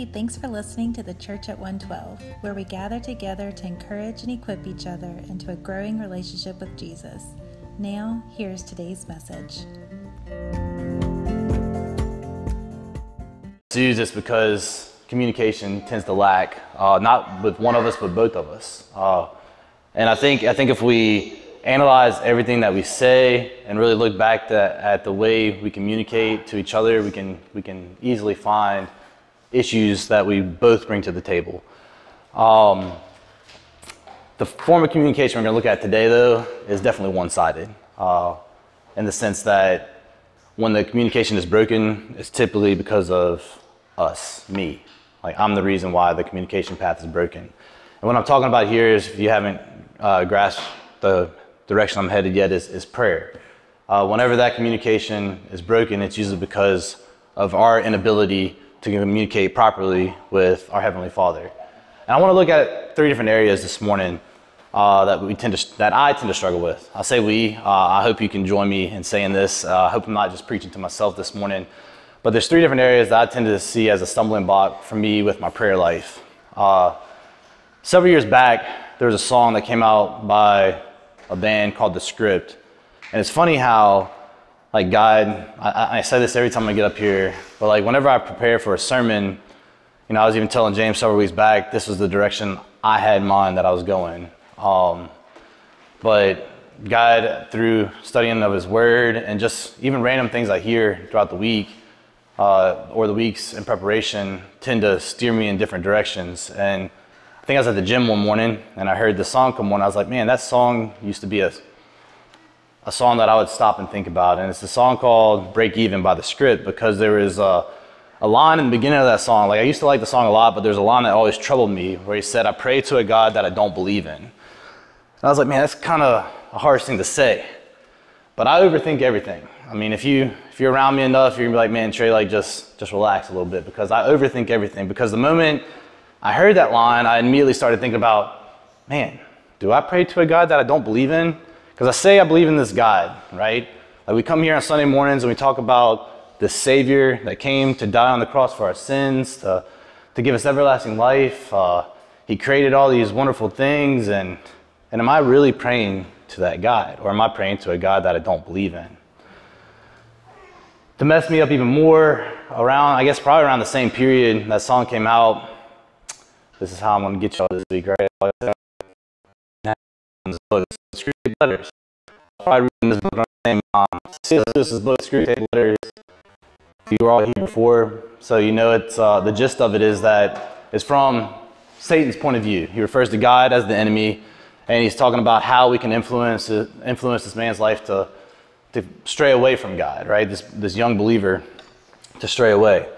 Hey, thanks for listening to the Church at 112, where we gather together to encourage and equip each other into a growing relationship with Jesus. Now, here's today's message. use this because communication tends to lack, uh, not with one of us, but both of us. Uh, and I think, I think if we analyze everything that we say and really look back to, at the way we communicate to each other, we can, we can easily find issues that we both bring to the table. Um, the form of communication we're going to look at today, though, is definitely one sided uh, in the sense that when the communication is broken, it's typically because of us, me. Like, I'm the reason why the communication path is broken. And what I'm talking about here is, if you haven't uh, grasped the direction I'm headed yet, is, is prayer. Uh, whenever that communication is broken, it's usually because of our inability to communicate properly with our Heavenly Father. And I want to look at three different areas this morning uh, that we tend to, that I tend to struggle with. I say we. Uh, I hope you can join me in saying this. Uh, I hope I'm not just preaching to myself this morning. But there's three different areas that I tend to see as a stumbling block for me with my prayer life. Uh, several years back, there was a song that came out by a band called The Script, and it's funny how like God, I, I, say this every time I get up here, but like whenever I prepare for a sermon, you know, I was even telling James several weeks back, this was the direction I had in mind that I was going. Um, but God, through studying of His Word and just even random things I hear throughout the week uh, or the weeks in preparation, tend to steer me in different directions. And I think I was at the gym one morning and I heard the song come on. I was like, man, that song used to be a a song that I would stop and think about. And it's a song called Break Even by The Script because there is a, a line in the beginning of that song. Like I used to like the song a lot, but there's a line that always troubled me where he said, I pray to a God that I don't believe in. And I was like, man, that's kind of a harsh thing to say. But I overthink everything. I mean, if you if you're around me enough, you're gonna be like, man, Trey, like just just relax a little bit because I overthink everything. Because the moment I heard that line, I immediately started thinking about, man, do I pray to a God that I don't believe in? Because I say I believe in this God, right? Like we come here on Sunday mornings and we talk about the Savior that came to die on the cross for our sins, to, to give us everlasting life. Uh, he created all these wonderful things. And, and am I really praying to that God? Or am I praying to a God that I don't believe in? To mess me up even more, around, I guess probably around the same period that song came out, this is how I'm going to get y'all this week, right? Letters. I read this book on the name um, C.S. book, Screwtape Letters. You were all here before, so you know it's uh, the gist of it is that it's from Satan's point of view. He refers to God as the enemy, and he's talking about how we can influence influence this man's life to to stray away from God, right? This this young believer to stray away.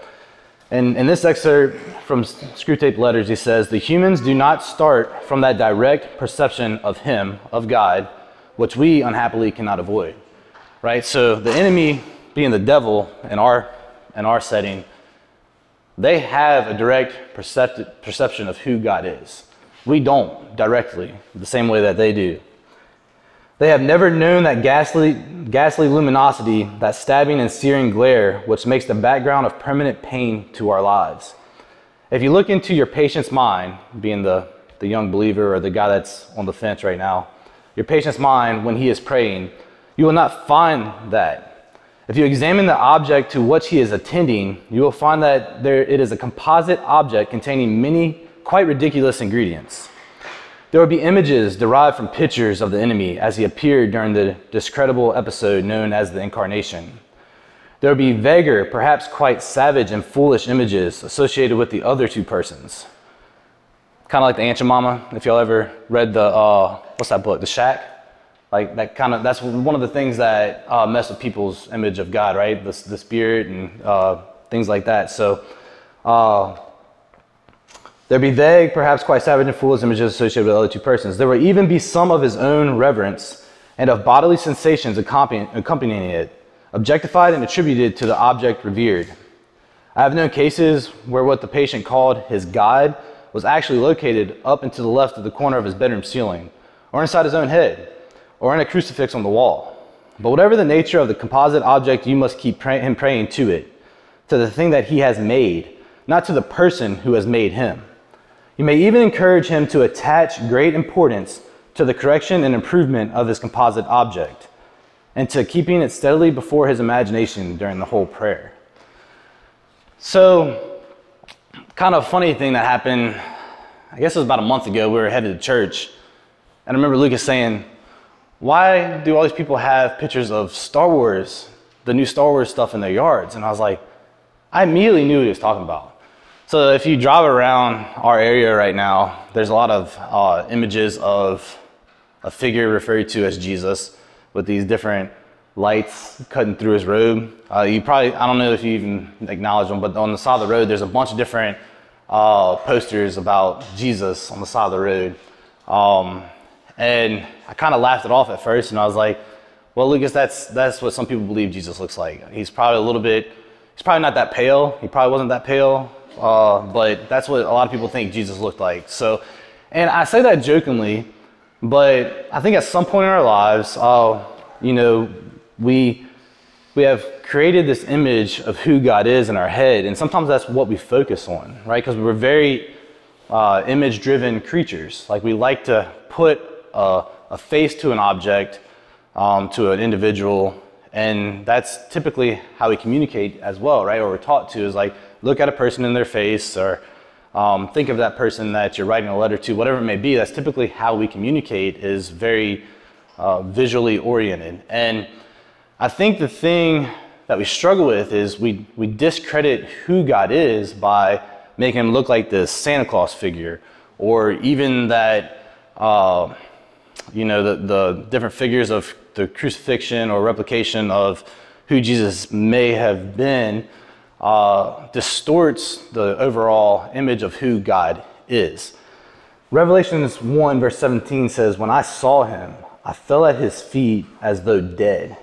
And in this excerpt from Screwtape Letters, he says, The humans do not start from that direct perception of Him, of God, which we unhappily cannot avoid. Right? So the enemy, being the devil in our, in our setting, they have a direct perception of who God is. We don't directly, the same way that they do. They have never known that ghastly, ghastly luminosity, that stabbing and searing glare, which makes the background of permanent pain to our lives. If you look into your patient's mind, being the, the young believer or the guy that's on the fence right now, your patient's mind when he is praying, you will not find that. If you examine the object to which he is attending, you will find that there, it is a composite object containing many quite ridiculous ingredients. There would be images derived from pictures of the enemy as he appeared during the discreditable episode known as the Incarnation. There would be vaguer, perhaps quite savage and foolish images associated with the other two persons kind of like the Aunt Mama. If y'all ever read the uh, what's that book, The Shack? Like that kind of that's one of the things that uh, mess with people's image of God, right? The, the spirit and uh, things like that. So uh, there be vague, perhaps quite savage and foolish images associated with the other two persons. There will even be some of his own reverence and of bodily sensations accompanying, it, objectified and attributed to the object revered. I have known cases where what the patient called his God was actually located up and to the left of the corner of his bedroom ceiling, or inside his own head, or in a crucifix on the wall. But whatever the nature of the composite object, you must keep pray- him praying to it, to the thing that he has made, not to the person who has made him. You may even encourage him to attach great importance to the correction and improvement of his composite object, and to keeping it steadily before his imagination during the whole prayer. So, kind of funny thing that happened, I guess it was about a month ago, we were headed to church, and I remember Lucas saying, Why do all these people have pictures of Star Wars, the new Star Wars stuff in their yards? And I was like, I immediately knew what he was talking about. So if you drive around our area right now, there's a lot of uh, images of a figure referred to as Jesus with these different lights cutting through his robe. Uh, you probably, I don't know if you even acknowledge them, but on the side of the road, there's a bunch of different uh, posters about Jesus on the side of the road. Um, and I kind of laughed it off at first, and I was like, well, Lucas, that's, that's what some people believe Jesus looks like. He's probably a little bit, he's probably not that pale. He probably wasn't that pale, uh, but that's what a lot of people think Jesus looked like. So, and I say that jokingly, but I think at some point in our lives, uh, you know, we we have created this image of who God is in our head, and sometimes that's what we focus on, right? Because we're very uh, image-driven creatures. Like we like to put a, a face to an object, um, to an individual, and that's typically how we communicate as well, right? Or we're taught to is like look at a person in their face, or um, think of that person that you're writing a letter to, whatever it may be. That's typically how we communicate. Is very uh, visually oriented, and I think the thing that we struggle with is we, we discredit who God is by making him look like this Santa Claus figure, or even that, uh, you know, the, the different figures of the crucifixion or replication of who Jesus may have been uh, distorts the overall image of who God is. Revelations 1, verse 17 says, When I saw him, I fell at his feet as though dead.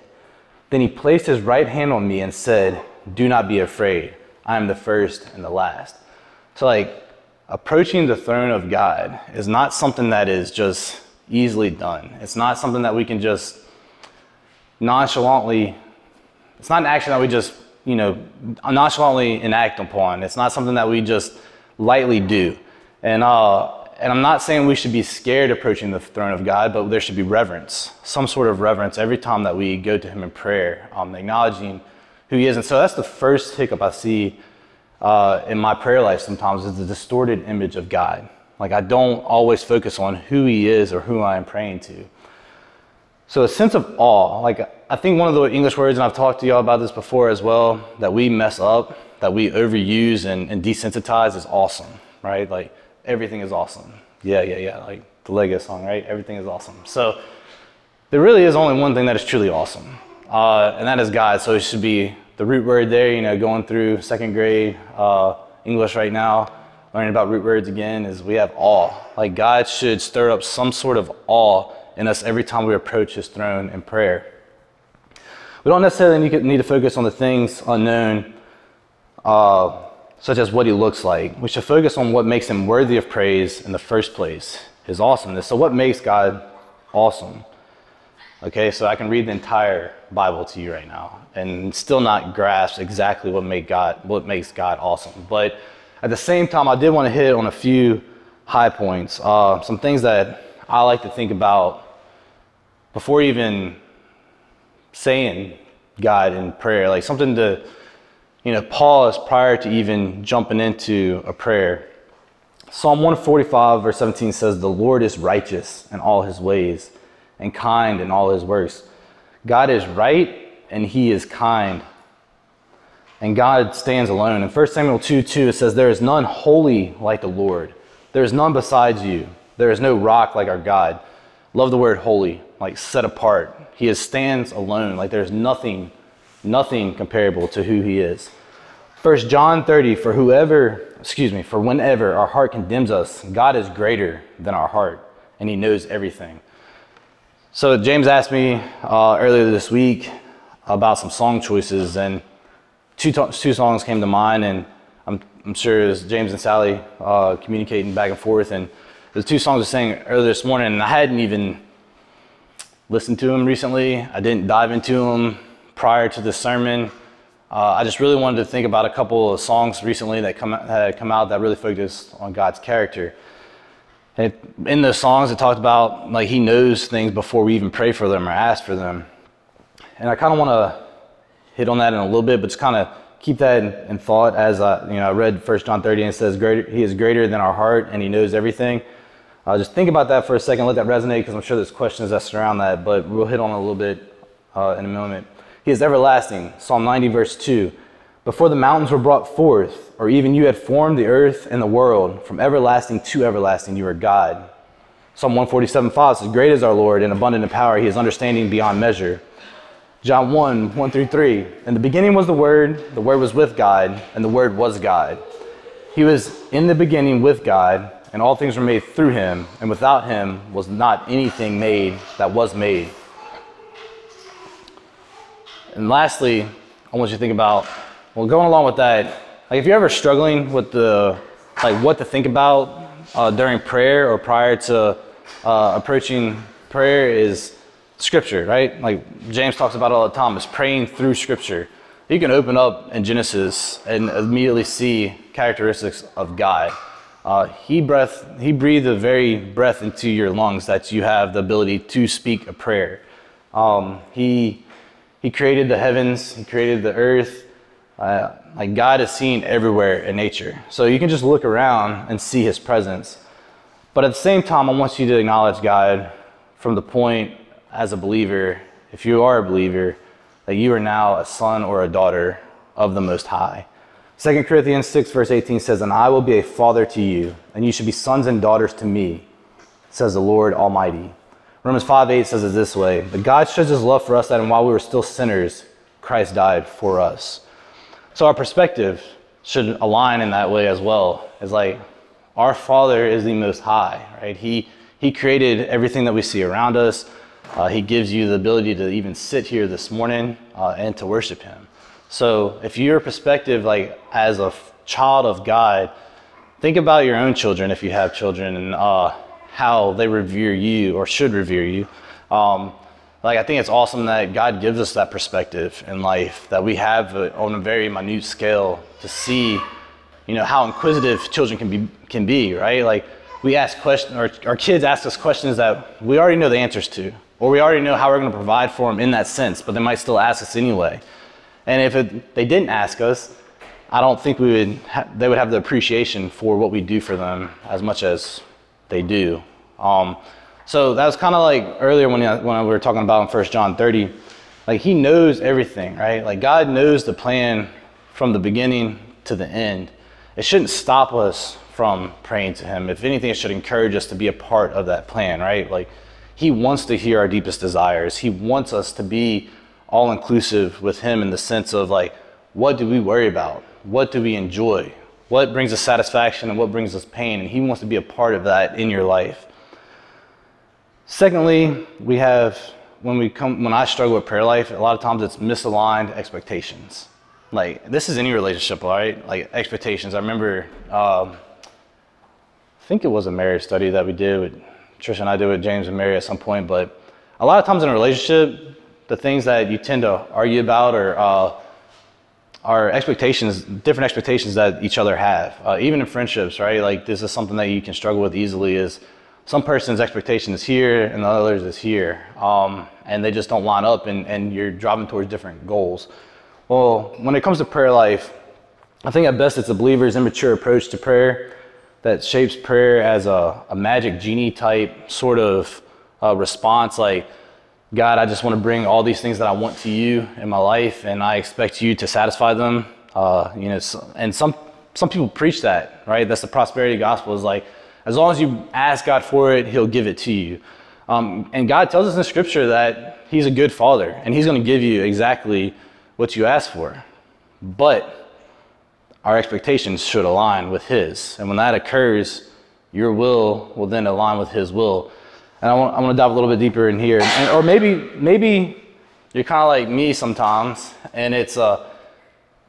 Then he placed his right hand on me and said, Do not be afraid. I am the first and the last. So, like, approaching the throne of God is not something that is just easily done. It's not something that we can just nonchalantly, it's not an action that we just, you know, nonchalantly enact upon. It's not something that we just lightly do. And uh, and I'm not saying we should be scared approaching the throne of God, but there should be reverence, some sort of reverence every time that we go to Him in prayer, um, acknowledging who He is. And so that's the first hiccup I see uh, in my prayer life sometimes is the distorted image of God. Like I don't always focus on who He is or who I am praying to. So a sense of awe, like I think one of the English words, and I've talked to y'all about this before as well, that we mess up, that we overuse and, and desensitize is awesome, right? Like everything is awesome. Yeah, yeah, yeah. Like the Lego song, right? Everything is awesome. So there really is only one thing that is truly awesome, uh, and that is God. So it should be the root word there. You know, going through second grade uh, English right now, learning about root words again, is we have awe. Like God should stir up some sort of awe in us every time we approach His throne in prayer. We don't necessarily need to focus on the things unknown. Uh, such as what he looks like. We should focus on what makes him worthy of praise in the first place, his awesomeness. So, what makes God awesome? Okay, so I can read the entire Bible to you right now and still not grasp exactly what make God what makes God awesome. But at the same time, I did want to hit on a few high points, uh, some things that I like to think about before even saying God in prayer, like something to you know, pause prior to even jumping into a prayer. Psalm 145, verse 17 says, The Lord is righteous in all his ways and kind in all his works. God is right and he is kind. And God stands alone. In 1 Samuel 2 2, it says, There is none holy like the Lord. There is none besides you. There is no rock like our God. Love the word holy, like set apart. He is, stands alone, like there's nothing nothing comparable to who he is. First John 30, for whoever, excuse me, for whenever our heart condemns us, God is greater than our heart, and he knows everything. So James asked me uh, earlier this week about some song choices, and two, two songs came to mind, and I'm, I'm sure it was James and Sally uh, communicating back and forth, and the two songs I sang earlier this morning, and I hadn't even listened to them recently. I didn't dive into them prior to the sermon. uh, I just really wanted to think about a couple of songs recently that come had come out that really focused on God's character. And in those songs, it talked about like He knows things before we even pray for them or ask for them. And I kind of want to hit on that in a little bit, but just kind of keep that in, in, thought as I, you know, I read 1 John 30 and it says, greater, He is greater than our heart and He knows everything. Uh, just think about that for a second, let that resonate because I'm sure there's questions that surround that, but we'll hit on a little bit uh, in a moment. He is everlasting. Psalm 90, verse 2. Before the mountains were brought forth, or even you had formed the earth and the world, from everlasting to everlasting, you are God. Psalm 147, 5 says, Great is our Lord, and abundant in power. He is understanding beyond measure. John 1, 1 through 3. In the beginning was the Word, the Word was with God, and the Word was God. He was in the beginning with God, and all things were made through him, and without him was not anything made that was made. And lastly, I want you to think about, well, going along with that, like if you're ever struggling with the, like what to think about uh, during prayer or prior to uh, approaching prayer is scripture, right? Like James talks about all the time, is praying through scripture. You can open up in Genesis and immediately see characteristics of God. Uh, he breath, he breathed the very breath into your lungs that you have the ability to speak a prayer. Um, he he created the heavens, He created the earth. Uh, like God is seen everywhere in nature. So you can just look around and see His presence. But at the same time, I want you to acknowledge God from the point as a believer, if you are a believer, that you are now a son or a daughter of the Most High. 2 Corinthians 6, verse 18 says, And I will be a father to you, and you should be sons and daughters to me, says the Lord Almighty. Romans 5 8 says it this way But God shows his love for us that while we were still sinners, Christ died for us. So our perspective should align in that way as well. It's like our Father is the most high, right? He he created everything that we see around us. Uh, he gives you the ability to even sit here this morning uh, and to worship Him. So, if your perspective, like as a child of God, think about your own children if you have children, and uh, how they revere you or should revere you. Um, like I think it's awesome that God gives us that perspective in life that we have on a very minute scale to see, you know, how inquisitive children can be can be, right? Like we ask questions, or our kids ask us questions that we already know the answers to, or we already know how we're going to provide for them in that sense, but they might still ask us anyway. And if it, they didn't ask us, I don't think we would they would have the appreciation for what we do for them as much as they do. Um, so that was kind of like earlier when, when we were talking about in First John 30, like he knows everything, right? Like God knows the plan from the beginning to the end. It shouldn't stop us from praying to him. If anything, it should encourage us to be a part of that plan, right? Like he wants to hear our deepest desires. He wants us to be all inclusive with him in the sense of like, what do we worry about? What do we enjoy? What brings us satisfaction and what brings us pain? And he wants to be a part of that in your life. Secondly, we have when we come when I struggle with prayer life, a lot of times it's misaligned expectations. Like this is any relationship, all right? Like expectations. I remember, um, I think it was a marriage study that we did with Trisha and I did with James and Mary at some point. But a lot of times in a relationship, the things that you tend to argue about or uh, are expectations, different expectations that each other have. Uh, even in friendships, right? Like this is something that you can struggle with easily. Is some person's expectation is here and the others is here, um, and they just don't line up, and, and you're driving towards different goals. Well, when it comes to prayer life, I think at best it's a believer's immature approach to prayer that shapes prayer as a, a magic genie type sort of uh, response, like, God, I just want to bring all these things that I want to you in my life, and I expect you to satisfy them. Uh, you know, and some some people preach that, right? That's the prosperity gospel. Is like, as long as you ask God for it, He'll give it to you. Um, and God tells us in Scripture that He's a good Father and He's going to give you exactly what you ask for. But our expectations should align with His. And when that occurs, your will will then align with His will. And I want, I want to dive a little bit deeper in here. And, or maybe, maybe you're kind of like me sometimes, and it's uh,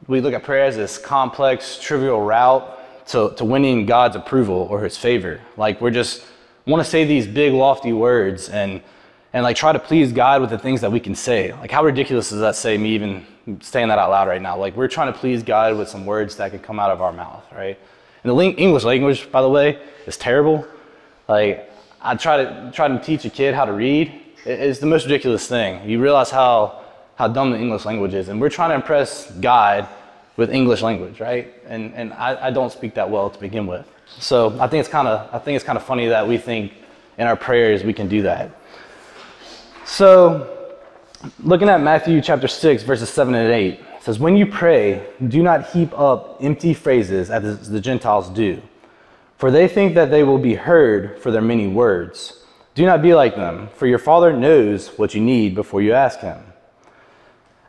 we look at prayer as this complex, trivial route to, to winning God's approval or his favor. Like we're just want to say these big lofty words and and like try to please God with the things that we can say. Like how ridiculous does that say me even saying that out loud right now. Like we're trying to please God with some words that could come out of our mouth, right? And the English language, by the way, is terrible. Like I try to try to teach a kid how to read. It's the most ridiculous thing. You realize how how dumb the English language is, and we're trying to impress God with English language, right? And and I, I don't speak that well to begin with. So I think it's kind of I think it's kind of funny that we think in our prayers we can do that. So looking at Matthew chapter 6, verses 7 and 8, says, When you pray, do not heap up empty phrases as the Gentiles do, for they think that they will be heard for their many words. Do not be like them, for your Father knows what you need before you ask Him.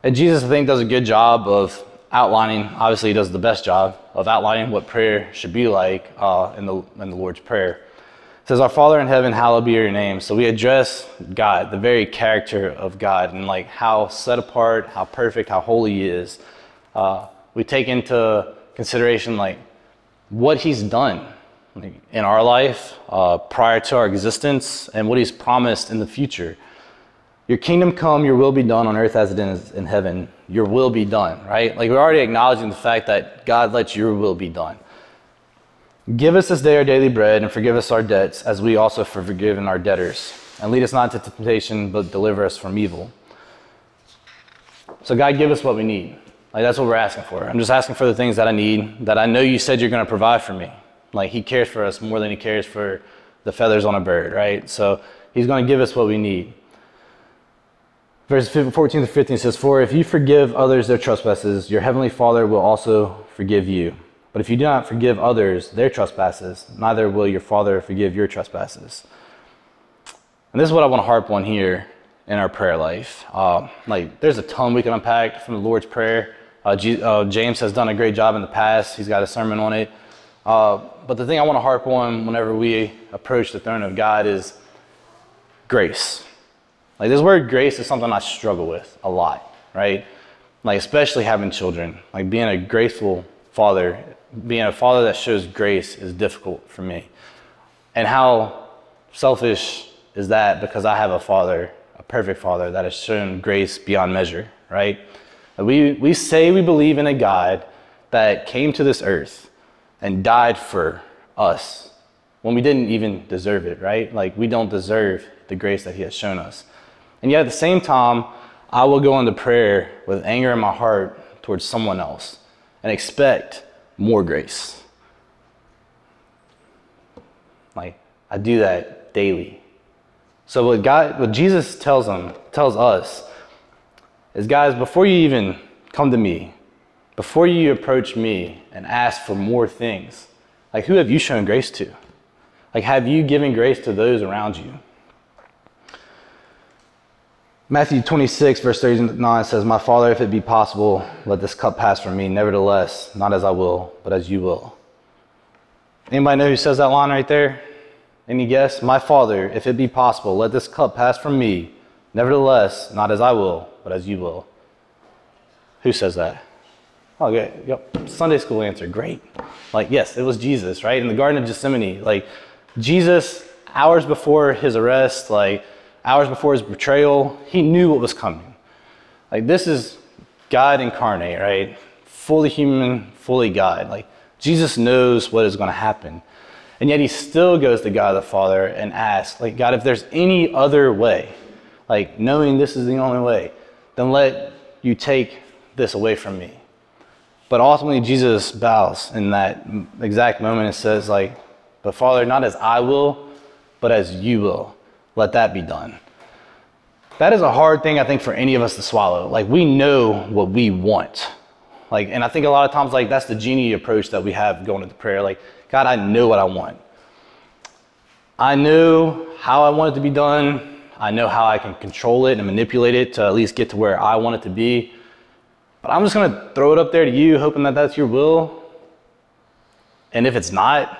And Jesus, I think, does a good job of outlining, obviously, he does the best job of outlining what prayer should be like uh, in, the, in the Lord's Prayer. It says, Our Father in heaven, hallowed be your name. So we address God, the very character of God, and like how set apart, how perfect, how holy He is. Uh, we take into consideration like what He's done in our life uh, prior to our existence and what He's promised in the future. Your kingdom come, your will be done on earth as it is in heaven. Your will be done, right? Like we're already acknowledging the fact that God lets your will be done. Give us this day our daily bread, and forgive us our debts, as we also have forgiven our debtors. And lead us not into temptation, but deliver us from evil. So, God, give us what we need. Like, that's what we're asking for. I'm just asking for the things that I need, that I know you said you're going to provide for me. Like, He cares for us more than He cares for the feathers on a bird, right? So, He's going to give us what we need. Verse 14 to 15 says, For if you forgive others their trespasses, your heavenly Father will also forgive you. But if you do not forgive others their trespasses, neither will your Father forgive your trespasses. And this is what I want to harp on here in our prayer life. Uh, like, there's a ton we can unpack from the Lord's Prayer. Uh, G- uh, James has done a great job in the past. He's got a sermon on it. Uh, but the thing I want to harp on whenever we approach the throne of God is grace. Like, this word grace is something I struggle with a lot, right? Like, especially having children. Like, being a graceful father being a father that shows grace is difficult for me. And how selfish is that because I have a father, a perfect father, that has shown grace beyond measure, right? We, we say we believe in a God that came to this earth and died for us when we didn't even deserve it, right? Like we don't deserve the grace that He has shown us. And yet at the same time, I will go into prayer with anger in my heart towards someone else and expect more grace. Like I do that daily. So what God what Jesus tells them tells us is guys before you even come to me, before you approach me and ask for more things, like who have you shown grace to? Like have you given grace to those around you? Matthew 26, verse 39 says, My Father, if it be possible, let this cup pass from me. Nevertheless, not as I will, but as you will. Anybody know who says that line right there? Any guess? My Father, if it be possible, let this cup pass from me. Nevertheless, not as I will, but as you will. Who says that? Oh, okay. Yep. Sunday school answer. Great. Like, yes, it was Jesus, right? In the Garden of Gethsemane. Like, Jesus, hours before his arrest, like, hours before his betrayal, he knew what was coming. Like, this is God incarnate, right? Fully human, fully God. Like, Jesus knows what is going to happen. And yet he still goes to God the Father and asks, like, God, if there's any other way, like knowing this is the only way, then let you take this away from me. But ultimately, Jesus bows in that exact moment and says, like, but Father, not as I will, but as you will let that be done. That is a hard thing, I think, for any of us to swallow. Like, we know what we want. Like, and I think a lot of times, like, that's the genie approach that we have going into prayer. Like, God, I know what I want. I know how I want it to be done. I know how I can control it and manipulate it to at least get to where I want it to be. But I'm just to throw it up there to you, hoping that that's your will. And if it's not,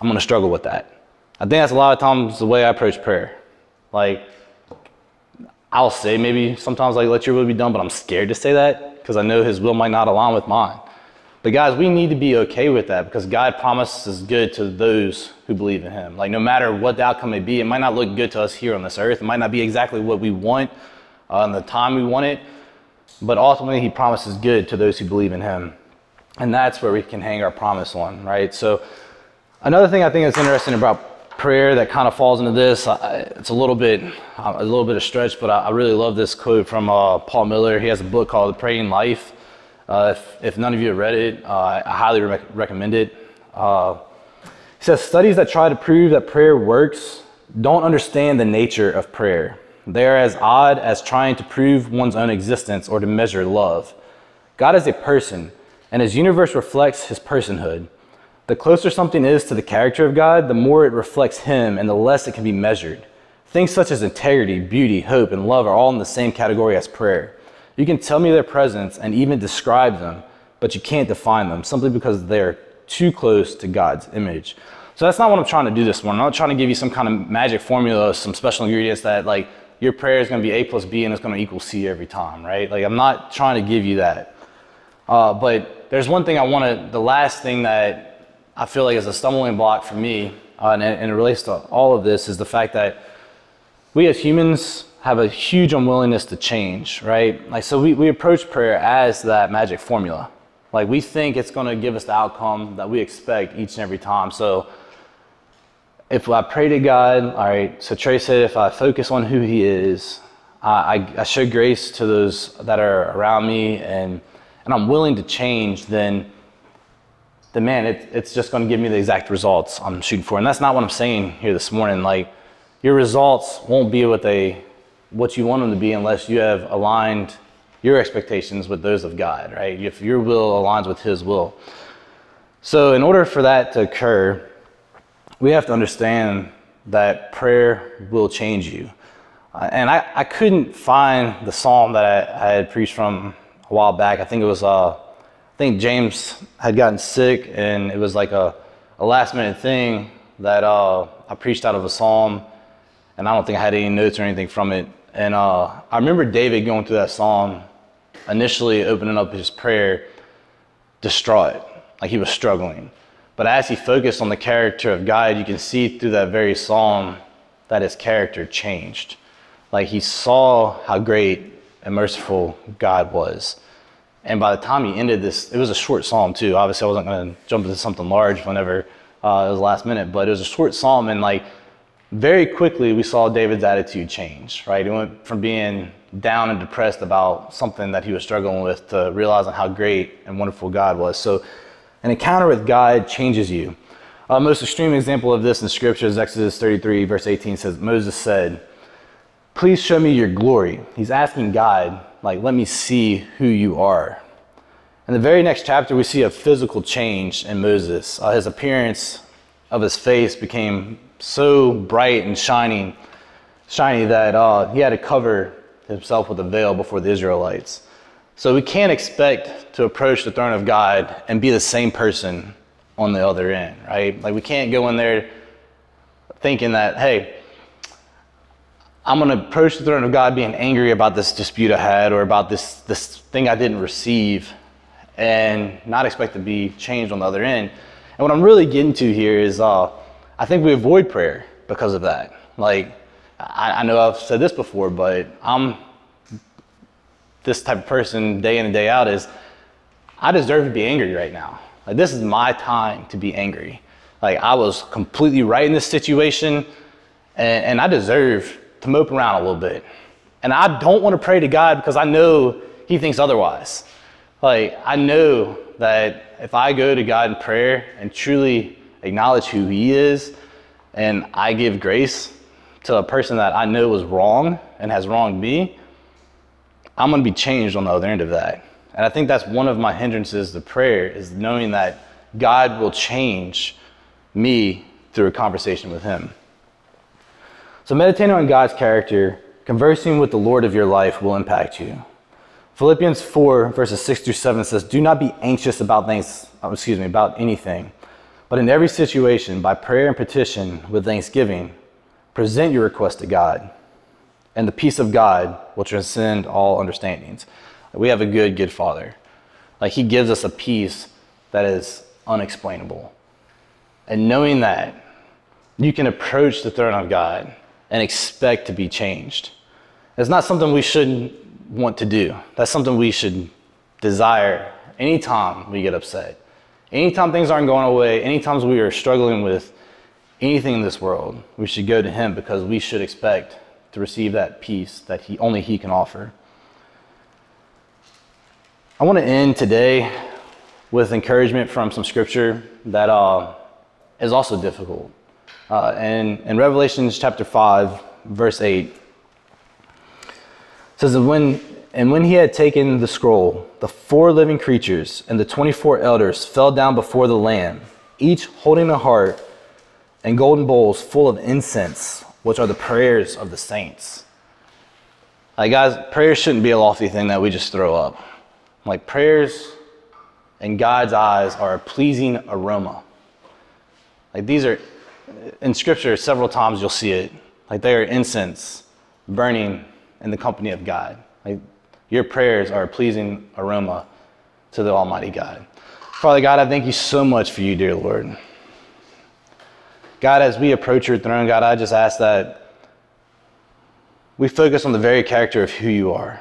I'm to struggle with that. I think that's a lot of times the way I approach prayer. Like, I'll say maybe sometimes like let your will be done, but I'm scared to say that because I know his will might not align with mine. But guys, we need to be okay with that because God promises good to those who believe in him. Like no matter what the outcome may be, it might not look good to us here on this earth. It might not be exactly what we want uh, the time we want it. But ultimately he promises good to those who believe in him. And that's where we can hang our promise on, right? So another thing I think that's interesting about prayer that kind of falls into this, it's a little bit a little bit of stretch, but I really love this quote from uh, Paul Miller. He has a book called The Praying Life. Uh, if, if, none of you have read it, uh, I highly re- recommend it. Uh, he says studies that try to prove that prayer works don't understand the nature of prayer. They are as odd as trying to prove one's own existence or to measure love. God is a person, and his universe reflects his personhood. The closer something is to the character of God, the more it reflects him and the less it can be measured. Things such as integrity, beauty, hope, and love are all in the same category as prayer. You can tell me their presence and even describe them, but you can't define them simply because they're too close to God's image. So that's not what I'm trying to do this morning. I'm not trying to give you some kind of magic formula, some special ingredients that like your prayer is going to be A plus B and it's going to equal C every time, right? Like I'm not trying to give you that. Uh, but there's one thing I want to, the last thing that I feel like is a stumbling block for me, uh, and, and it relates to all of this, is the fact that we as humans have a huge unwillingness to change, right? Like, so we, we approach prayer as that magic formula. Like, we think it's going to give us the outcome that we expect each and every time. So, if I pray to God, all right, so Trey said if I focus on who He is, I, I show grace to those that are around me, and, and I'm willing to change, then, then man, it, it's just going to give me the exact results I'm shooting for. And that's not what I'm saying here this morning. Like, your results won't be what they what you want them to be unless you have aligned your expectations with those of God, right? If your will aligns with His will. So, in order for that to occur, we have to understand that prayer will change you. Uh, and I, I couldn't find the psalm that I, I, had preached from a while back. I think it was, uh, I think James had gotten sick, and it was like a, a last minute thing that uh, I preached out of a psalm, and I don't think I had any notes or anything from it. And uh, I remember David going through that psalm, initially opening up his prayer, distraught, like he was struggling. But as he focused on the character of God, you can see through that very psalm that his character changed. Like he saw how great and merciful God was. And by the time he ended this, it was a short psalm too. Obviously, I wasn't going to jump into something large whenever uh, it was last minute, but it was a short psalm. And like very quickly we saw David's attitude change, right? He went from being down and depressed about something that he was struggling with to realizing how great and wonderful God was. So, an encounter with God changes you. A most extreme example of this in Scripture is Exodus 33, verse 18 says, Moses said, Please show me your glory. He's asking God, like, let me see who you are. In the very next chapter, we see a physical change in Moses. Uh, his appearance of his face became so bright and shining, shiny that uh, he had to cover himself with a veil before the Israelites. So we can't expect to approach the throne of God and be the same person on the other end, right? Like we can't go in there thinking that, hey, I'm going to approach the throne of God being angry about this dispute I had or about this, this thing I didn't receive and not expect to be changed on the other end. And what I'm really getting to here is uh, I think we avoid prayer because of that. Like, I, I know I've said this before, but I'm this type of person day in and day out is I deserve to be angry right now. Like, this is my time to be angry. Like, I was completely right in this situation, and, and I deserve to mope around a little bit. And I don't want to pray to God because I know He thinks otherwise. Like, I know that if I go to God in prayer and truly acknowledge who He is, and I give grace to a person that I know was wrong and has wronged me, I'm going to be changed on the other end of that. And I think that's one of my hindrances to prayer is knowing that God will change me through a conversation with Him. So, meditating on God's character, conversing with the Lord of your life will impact you. Philippians 4, verses 6 through 7 says, Do not be anxious about things, oh, excuse me, about anything but in every situation, by prayer and petition with thanksgiving, present your request to God, and the peace of God will transcend all understandings. We have a good, good Father. Like He gives us a peace that is unexplainable. And knowing that, you can approach the throne of God and expect to be changed. It's not something we shouldn't want to do. That's something we should desire anytime we get upset. Anytime things aren't going away, anytime we are struggling with anything in this world, we should go to Him because we should expect to receive that peace that he, only He can offer. I want to end today with encouragement from some scripture that uh, is also difficult. Uh, and in Revelation chapter 5, verse 8, says that when and when he had taken the scroll, the four living creatures and the 24 elders fell down before the Lamb, each holding a harp and golden bowls full of incense, which are the prayers of the saints. Like, guys, prayers shouldn't be a lofty thing that we just throw up. Like, prayers in God's eyes are a pleasing aroma. Like, these are, in scripture, several times you'll see it. Like, they are incense burning in the company of God. Like, your prayers are a pleasing aroma to the Almighty God. Father God, I thank you so much for you, dear Lord. God, as we approach your throne, God, I just ask that we focus on the very character of who you are.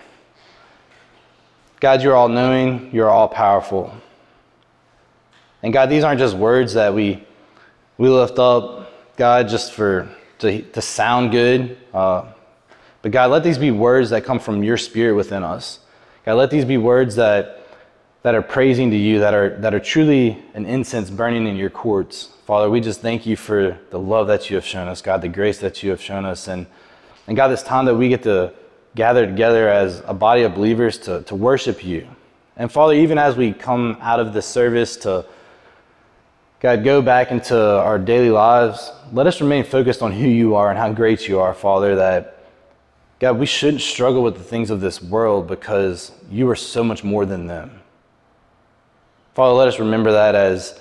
God, you're all knowing, you're all powerful. And God, these aren't just words that we, we lift up, God, just for to, to sound good. Uh, but God, let these be words that come from your spirit within us. God, let these be words that, that are praising to you, that are, that are truly an incense burning in your courts. Father, we just thank you for the love that you have shown us, God, the grace that you have shown us. And, and God, this time that we get to gather together as a body of believers to, to worship you. And Father, even as we come out of this service to, God, go back into our daily lives, let us remain focused on who you are and how great you are, Father, that God, we shouldn't struggle with the things of this world because you are so much more than them. Father, let us remember that as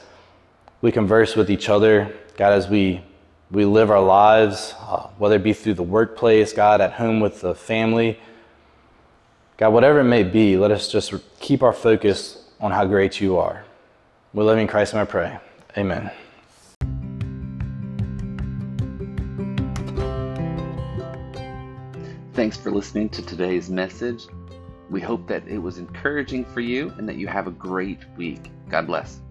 we converse with each other, God, as we, we live our lives, uh, whether it be through the workplace, God, at home with the family. God, whatever it may be, let us just keep our focus on how great you are. We love you in Christ, and I pray. Amen. Thanks for listening to today's message. We hope that it was encouraging for you and that you have a great week. God bless.